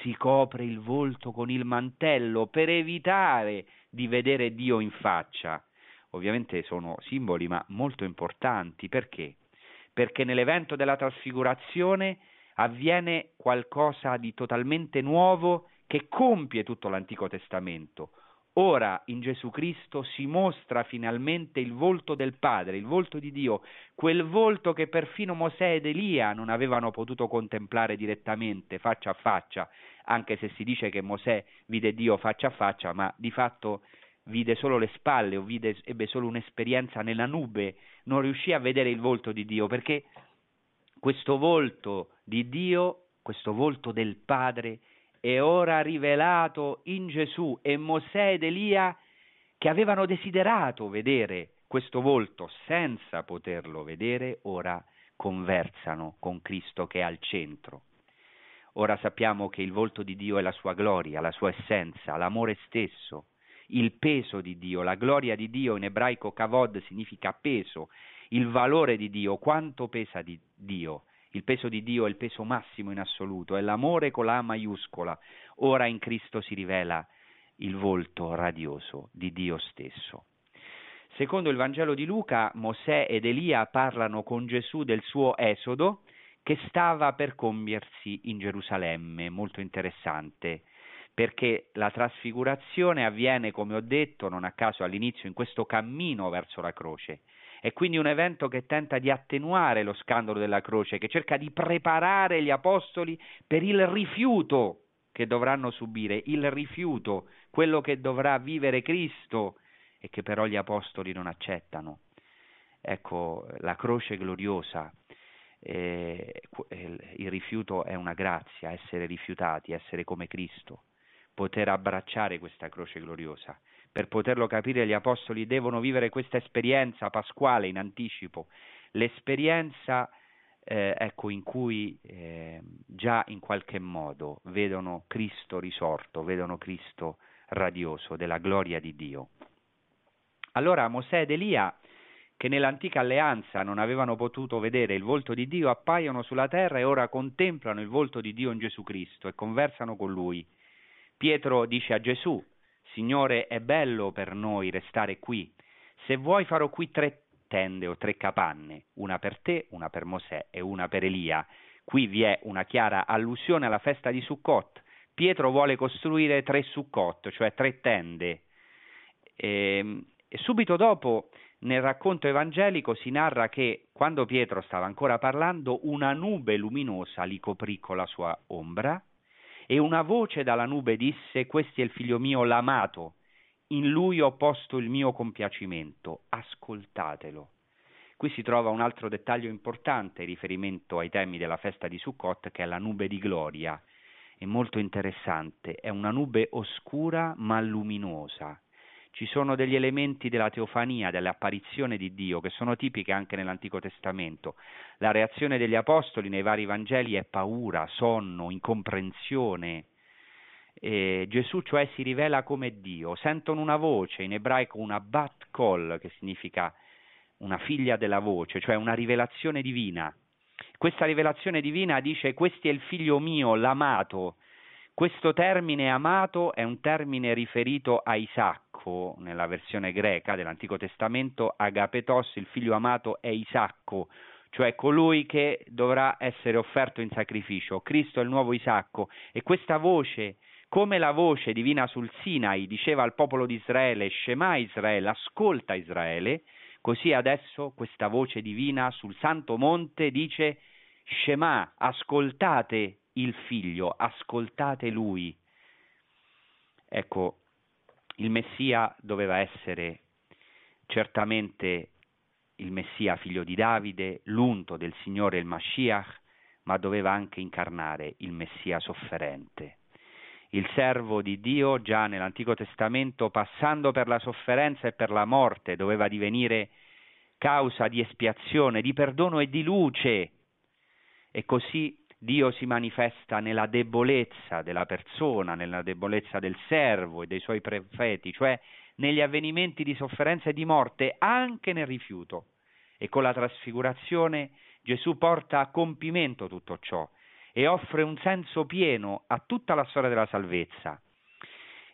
si copre il volto con il mantello per evitare di vedere Dio in faccia. Ovviamente sono simboli ma molto importanti perché? Perché nell'evento della trasfigurazione avviene qualcosa di totalmente nuovo che compie tutto l'Antico Testamento. Ora in Gesù Cristo si mostra finalmente il volto del Padre, il volto di Dio, quel volto che perfino Mosè ed Elia non avevano potuto contemplare direttamente, faccia a faccia. anche se si dice che Mosè vide Dio faccia a faccia, ma di fatto vide solo le spalle o vide, ebbe solo un'esperienza nella nube, non riuscì a vedere il volto di Dio, perché questo volto di Dio, questo volto del Padre, è ora rivelato in Gesù e Mosè ed Elia che avevano desiderato vedere questo volto senza poterlo vedere, ora conversano con Cristo che è al centro. Ora sappiamo che il volto di Dio è la sua gloria, la sua essenza, l'amore stesso, il peso di Dio, la gloria di Dio in ebraico kavod significa peso, il valore di Dio, quanto pesa di Dio. Il peso di Dio è il peso massimo in assoluto, è l'amore con la A maiuscola. Ora in Cristo si rivela il volto radioso di Dio stesso. Secondo il Vangelo di Luca, Mosè ed Elia parlano con Gesù del suo esodo che stava per compiersi in Gerusalemme, molto interessante, perché la trasfigurazione avviene, come ho detto, non a caso all'inizio, in questo cammino verso la croce. È quindi un evento che tenta di attenuare lo scandalo della croce, che cerca di preparare gli apostoli per il rifiuto che dovranno subire, il rifiuto, quello che dovrà vivere Cristo e che però gli apostoli non accettano. Ecco, la croce gloriosa, eh, il rifiuto è una grazia, essere rifiutati, essere come Cristo, poter abbracciare questa croce gloriosa. Per poterlo capire gli apostoli devono vivere questa esperienza pasquale in anticipo, l'esperienza eh, ecco, in cui eh, già in qualche modo vedono Cristo risorto, vedono Cristo radioso della gloria di Dio. Allora Mosè ed Elia, che nell'antica alleanza non avevano potuto vedere il volto di Dio, appaiono sulla terra e ora contemplano il volto di Dio in Gesù Cristo e conversano con lui. Pietro dice a Gesù, Signore, è bello per noi restare qui. Se vuoi farò qui tre tende o tre capanne, una per te, una per Mosè e una per Elia. Qui vi è una chiara allusione alla festa di Sukkot. Pietro vuole costruire tre Sukkot, cioè tre tende. E, ehm, e subito dopo, nel racconto evangelico, si narra che quando Pietro stava ancora parlando, una nube luminosa li coprì con la sua ombra e una voce dalla nube disse: Questo è il figlio mio l'amato, in lui ho posto il mio compiacimento, ascoltatelo. Qui si trova un altro dettaglio importante riferimento ai temi della festa di Sukkot, che è la nube di gloria. È molto interessante, è una nube oscura ma luminosa ci sono degli elementi della teofania, dell'apparizione di Dio, che sono tipiche anche nell'Antico Testamento. La reazione degli Apostoli nei vari Vangeli è paura, sonno, incomprensione. E Gesù cioè si rivela come Dio, sentono una voce, in ebraico una bat kol, che significa una figlia della voce, cioè una rivelazione divina. Questa rivelazione divina dice questo è il figlio mio, l'amato, questo termine amato è un termine riferito a Isacco, nella versione greca dell'Antico Testamento, agapetos, il figlio amato è Isacco, cioè colui che dovrà essere offerto in sacrificio. Cristo è il nuovo Isacco e questa voce, come la voce divina sul Sinai diceva al popolo di Israele, Shema Israele, ascolta Israele, così adesso questa voce divina sul Santo Monte dice Shema, ascoltate il figlio, ascoltate lui. Ecco, il Messia doveva essere certamente il Messia figlio di Davide, l'unto del Signore il Mashiach, ma doveva anche incarnare il Messia sofferente. Il servo di Dio già nell'Antico Testamento, passando per la sofferenza e per la morte, doveva divenire causa di espiazione, di perdono e di luce. E così Dio si manifesta nella debolezza della persona, nella debolezza del servo e dei suoi profeti, cioè negli avvenimenti di sofferenza e di morte, anche nel rifiuto. E con la trasfigurazione Gesù porta a compimento tutto ciò e offre un senso pieno a tutta la storia della salvezza.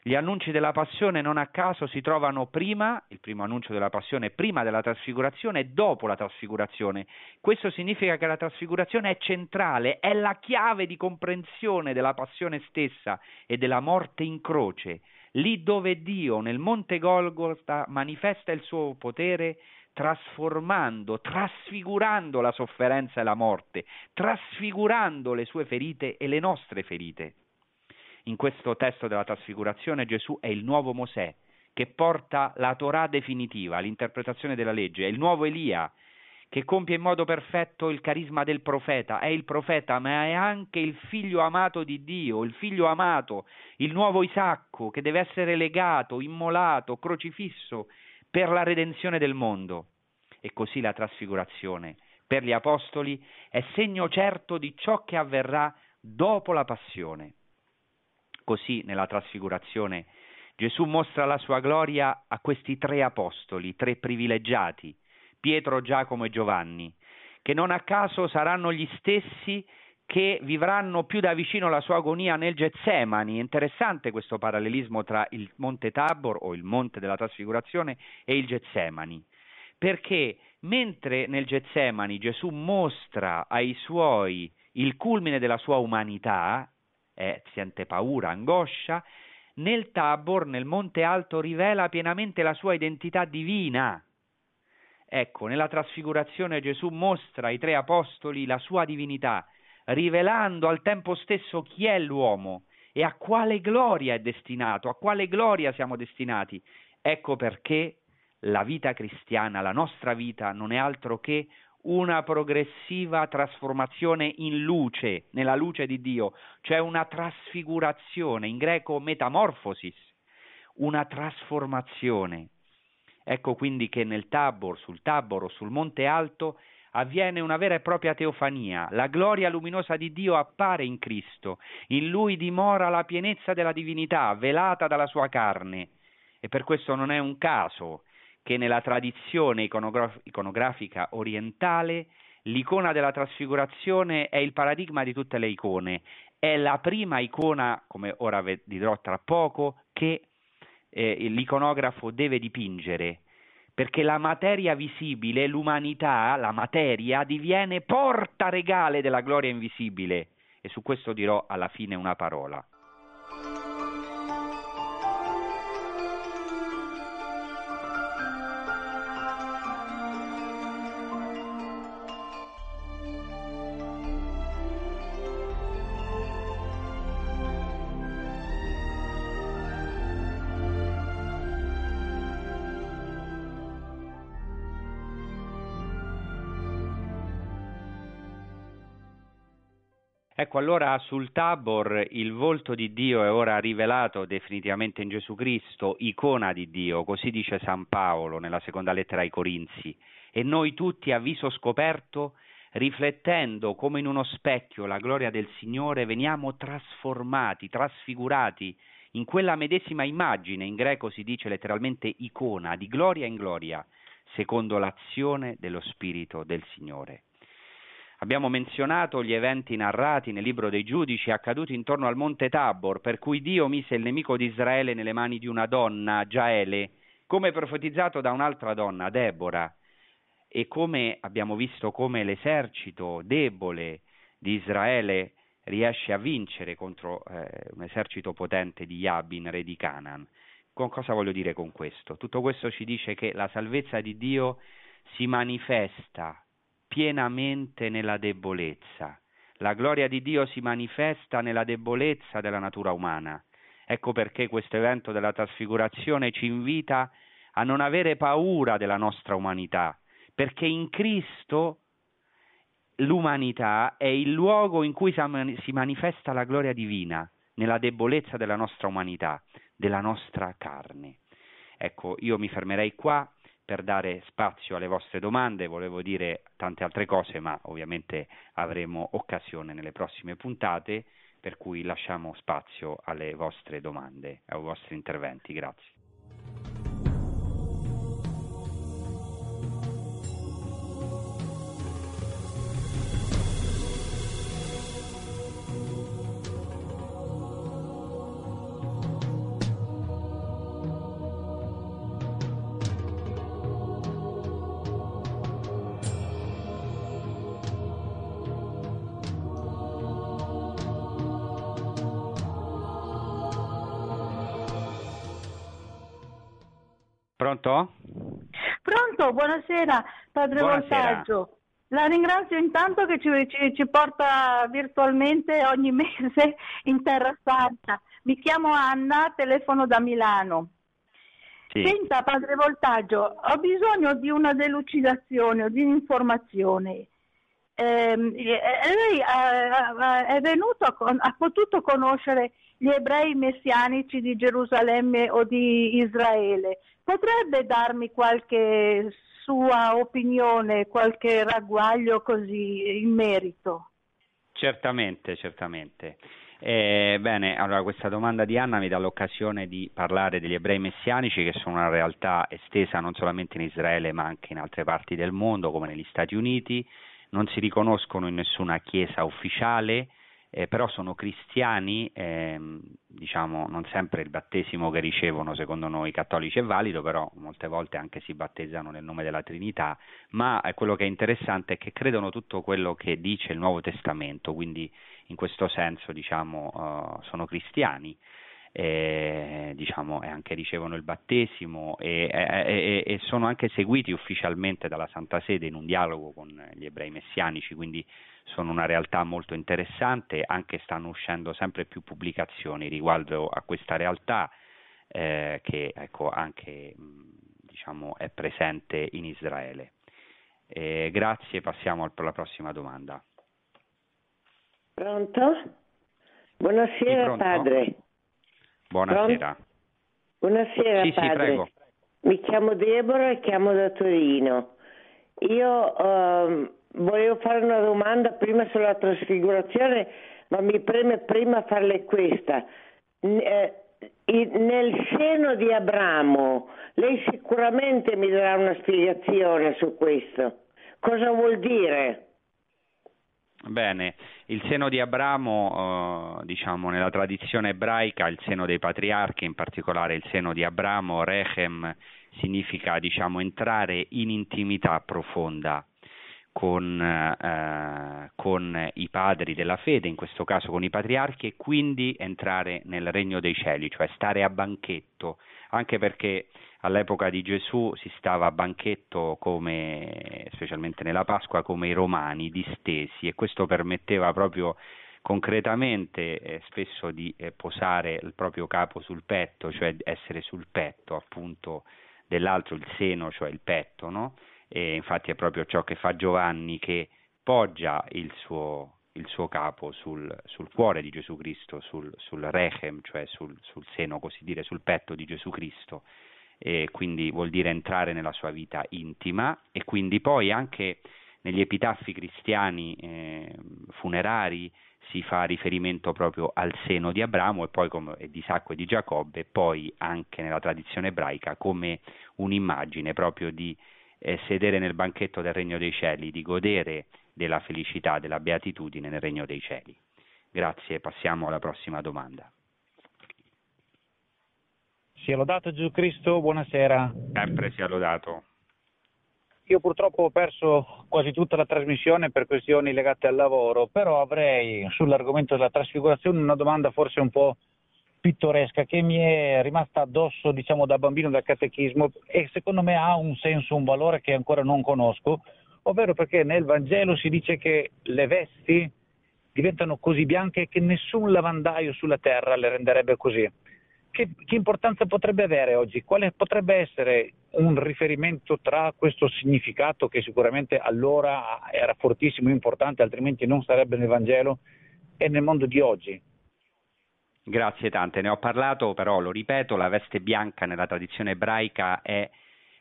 Gli annunci della passione non a caso si trovano prima, il primo annuncio della passione prima della trasfigurazione e dopo la trasfigurazione. Questo significa che la trasfigurazione è centrale, è la chiave di comprensione della passione stessa e della morte in croce, lì dove Dio nel monte Golgotha manifesta il suo potere trasformando, trasfigurando la sofferenza e la morte, trasfigurando le sue ferite e le nostre ferite. In questo testo della trasfigurazione Gesù è il nuovo Mosè che porta la Torah definitiva, l'interpretazione della legge, è il nuovo Elia che compie in modo perfetto il carisma del profeta, è il profeta, ma è anche il figlio amato di Dio, il figlio amato, il nuovo Isacco che deve essere legato, immolato, crocifisso per la redenzione del mondo. E così la trasfigurazione per gli apostoli è segno certo di ciò che avverrà dopo la passione. Così nella trasfigurazione Gesù mostra la sua gloria a questi tre apostoli, tre privilegiati, Pietro, Giacomo e Giovanni, che non a caso saranno gli stessi che vivranno più da vicino la sua agonia nel Getsemani. Interessante questo parallelismo tra il Monte Tabor o il Monte della Trasfigurazione e il Getsemani, perché mentre nel Getsemani Gesù mostra ai suoi il culmine della sua umanità, eh, sente paura, angoscia, nel Tabor, nel Monte Alto, rivela pienamente la sua identità divina Ecco, nella trasfigurazione Gesù mostra ai tre apostoli la sua divinità, rivelando al tempo stesso chi è l'uomo e a quale gloria è destinato, a quale gloria siamo destinati. Ecco perché la vita cristiana, la nostra vita, non è altro che una progressiva trasformazione in luce, nella luce di Dio, cioè una trasfigurazione, in greco metamorfosis, una trasformazione. Ecco quindi che nel Tabor, sul Tabor o sul Monte Alto avviene una vera e propria teofania, la gloria luminosa di Dio appare in Cristo, in lui dimora la pienezza della divinità velata dalla sua carne. E per questo non è un caso che nella tradizione iconograf- iconografica orientale l'icona della trasfigurazione è il paradigma di tutte le icone, è la prima icona, come ora vi dirò tra poco, che eh, l'iconografo deve dipingere, perché la materia visibile, l'umanità, la materia, diviene porta regale della gloria invisibile. E su questo dirò alla fine una parola. Ecco, allora sul Tabor il volto di Dio è ora rivelato definitivamente in Gesù Cristo, icona di Dio, così dice San Paolo nella seconda lettera ai Corinzi, e noi tutti a viso scoperto, riflettendo come in uno specchio la gloria del Signore, veniamo trasformati, trasfigurati in quella medesima immagine, in greco si dice letteralmente icona, di gloria in gloria, secondo l'azione dello Spirito del Signore. Abbiamo menzionato gli eventi narrati nel libro dei giudici accaduti intorno al monte Tabor, per cui Dio mise il nemico di Israele nelle mani di una donna, Giaele, come profetizzato da un'altra donna, Debora, e come abbiamo visto come l'esercito debole di Israele riesce a vincere contro eh, un esercito potente di Yabin, re di Canaan. Con cosa voglio dire con questo? Tutto questo ci dice che la salvezza di Dio si manifesta pienamente nella debolezza. La gloria di Dio si manifesta nella debolezza della natura umana. Ecco perché questo evento della trasfigurazione ci invita a non avere paura della nostra umanità, perché in Cristo l'umanità è il luogo in cui si manifesta la gloria divina, nella debolezza della nostra umanità, della nostra carne. Ecco, io mi fermerei qua per dare spazio alle vostre domande, volevo dire tante altre cose, ma ovviamente avremo occasione nelle prossime puntate, per cui lasciamo spazio alle vostre domande, ai vostri interventi. Grazie. Buonasera, padre buonasera. Voltaggio. La ringrazio intanto che ci, ci, ci, porta virtualmente ogni mese in Terra Santa. Mi chiamo Anna, telefono da Milano. Sì. Senta, padre Voltaggio, ho bisogno di una delucidazione o di un'informazione. Eh, lei ha, è venuto, ha potuto conoscere gli ebrei messianici di Gerusalemme o di Israele. Potrebbe darmi qualche sua opinione, qualche ragguaglio così in merito? Certamente, certamente. Eh, bene, allora questa domanda di Anna mi dà l'occasione di parlare degli ebrei messianici che sono una realtà estesa non solamente in Israele ma anche in altre parti del mondo come negli Stati Uniti, non si riconoscono in nessuna chiesa ufficiale, eh, però sono cristiani, ehm, diciamo non sempre il battesimo che ricevono secondo noi cattolici è valido, però molte volte anche si battezzano nel nome della Trinità, ma eh, quello che è interessante è che credono tutto quello che dice il Nuovo Testamento, quindi in questo senso diciamo uh, sono cristiani. E, diciamo, e anche ricevono il battesimo e, e, e, sono anche seguiti ufficialmente dalla Santa Sede in un dialogo con gli ebrei messianici, quindi sono una realtà molto interessante, anche stanno uscendo sempre più pubblicazioni riguardo a questa realtà eh, che ecco, anche diciamo, è presente in Israele. Eh, grazie, passiamo alla prossima domanda. Pronto? Buonasera sì, padre. Buonasera. Pronto? Buonasera sì, padre. Sì, Mi chiamo Deborah e chiamo da Torino. Io um, volevo fare una domanda prima sulla trasfigurazione, ma mi preme prima farle questa. Eh, nel seno di Abramo, lei sicuramente mi darà una spiegazione su questo. Cosa vuol dire? Bene, il seno di Abramo, eh, diciamo nella tradizione ebraica, il seno dei patriarchi, in particolare il seno di Abramo, Rechem, significa diciamo, entrare in intimità profonda con, eh, con, i padri della fede, in questo caso con i patriarchi, e quindi entrare nel regno dei cieli, cioè stare a banchetto, anche perché all'epoca di Gesù si stava a banchetto come, specialmente nella Pasqua, come i romani, distesi, e questo permetteva proprio concretamente eh, spesso di eh, posare il proprio capo sul petto, cioè essere sul petto appunto dell'altro, il seno, cioè il petto, no? e infatti è proprio ciò che fa Giovanni che poggia il suo, il suo capo sul, sul, cuore di Gesù Cristo, sul, sul rechem, cioè sul, sul, seno, così dire, sul petto di Gesù Cristo, e quindi vuol dire entrare nella sua vita intima e quindi poi anche negli epitaffi cristiani eh, funerari si fa riferimento proprio al seno di Abramo e poi come, di Isacco e di Giacobbe, poi anche nella tradizione ebraica come un'immagine proprio di eh, sedere nel banchetto del regno dei cieli, di godere della felicità, della beatitudine nel regno dei cieli. Grazie, passiamo alla prossima domanda. Sia lodato Gesù Cristo, buonasera. Sempre sia lodato. Io purtroppo ho perso quasi tutta la trasmissione per questioni legate al lavoro, però avrei sull'argomento della trasfigurazione una domanda forse un po' pittoresca che mi è rimasta addosso diciamo da bambino dal catechismo e secondo me ha un senso, un valore che ancora non conosco, ovvero perché nel Vangelo si dice che le vesti diventano così bianche che nessun lavandaio sulla terra le renderebbe così. Che, che importanza potrebbe avere oggi? Quale potrebbe essere un riferimento tra questo significato che sicuramente allora era fortissimo, importante, altrimenti non sarebbe nel Vangelo, e nel mondo di oggi? Grazie tante, ne ho parlato, però lo ripeto, la veste bianca nella tradizione ebraica è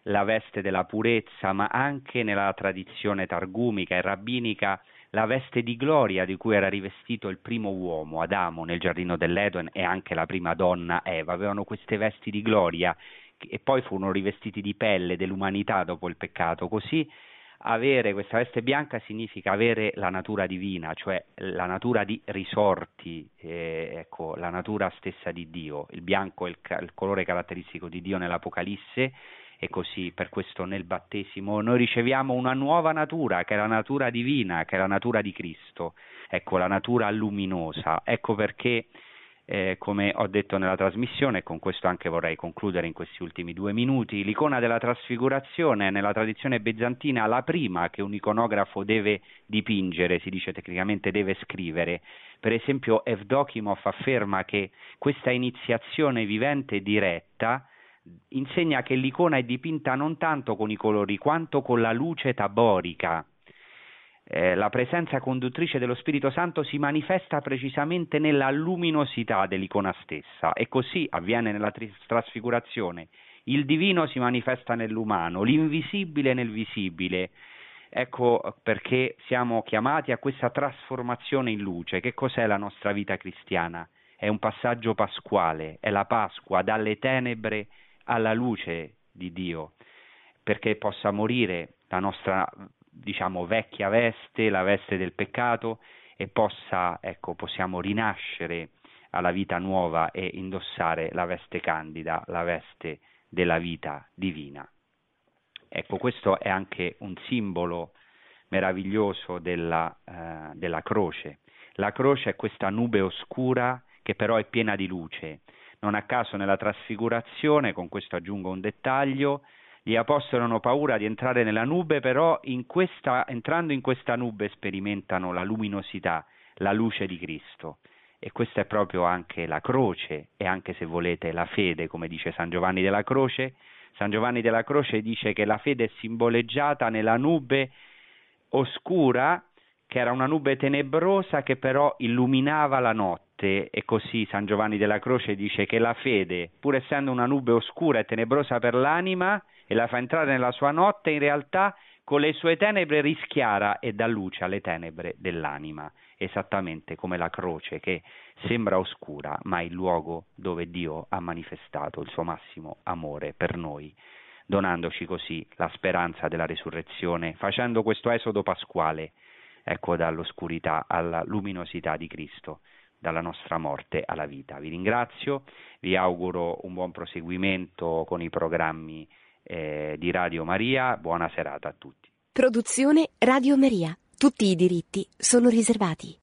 la veste della purezza, ma anche nella tradizione targumica e rabbinica la veste di gloria di cui era rivestito il primo uomo, Adamo, nel giardino dell'Eden e anche la prima donna, Eva, avevano queste vesti di gloria e poi furono rivestiti di pelle dell'umanità dopo il peccato, così avere questa veste bianca significa avere la natura divina, cioè la natura di risorti, eh, ecco, la natura stessa di Dio. Il bianco è il, il, colore caratteristico di Dio nell'Apocalisse e così per questo nel battesimo noi riceviamo una nuova natura, che è la natura divina, che è la natura di Cristo, ecco, la natura luminosa. Ecco perché eh, come ho detto nella trasmissione, e con questo anche vorrei concludere in questi ultimi due minuti, l'icona della trasfigurazione nella tradizione bizantina la prima che un iconografo deve dipingere, si dice tecnicamente deve scrivere. Per esempio Evdokimov afferma che questa iniziazione vivente e diretta insegna che l'icona è dipinta non tanto con i colori quanto con la luce taborica eh, la presenza conduttrice dello Spirito Santo si manifesta precisamente nella luminosità dell'icona stessa e così avviene nella trasfigurazione. Il divino si manifesta nell'umano, l'invisibile nel visibile. Ecco perché siamo chiamati a questa trasformazione in luce. Che cos'è la nostra vita cristiana? È un passaggio pasquale, è la Pasqua dalle tenebre alla luce di Dio, perché possa morire la nostra diciamo, vecchia veste, la veste del peccato, e possa, ecco, possiamo rinascere alla vita nuova e indossare la veste candida, la veste della vita divina. Ecco, questo è anche un simbolo meraviglioso della, eh, della croce. La croce è questa nube oscura che però è piena di luce. Non a caso nella trasfigurazione, con questo aggiungo un dettaglio, gli apostoli hanno paura di entrare nella nube, però in questa, entrando in questa nube sperimentano la luminosità, la luce di Cristo. E questa è proprio anche la croce e anche se volete la fede, come dice San Giovanni della Croce. San Giovanni della Croce dice che la fede è simboleggiata nella nube oscura, che era una nube tenebrosa che però illuminava la notte e così San Giovanni della Croce dice che la fede, pur essendo una nube oscura e tenebrosa per l'anima, e la fa entrare nella sua notte, in realtà con le sue tenebre rischiara e dà luce alle tenebre dell'anima, esattamente come la croce che sembra oscura, ma è il luogo dove Dio ha manifestato il suo massimo amore per noi, donandoci così la speranza della risurrezione, facendo questo esodo pasquale, ecco dall'oscurità alla luminosità di Cristo dalla nostra morte alla vita. Vi ringrazio, vi auguro un buon proseguimento con i programmi eh, di Radio Maria. Buona serata a tutti. Produzione Radio Maria. Tutti i diritti sono riservati.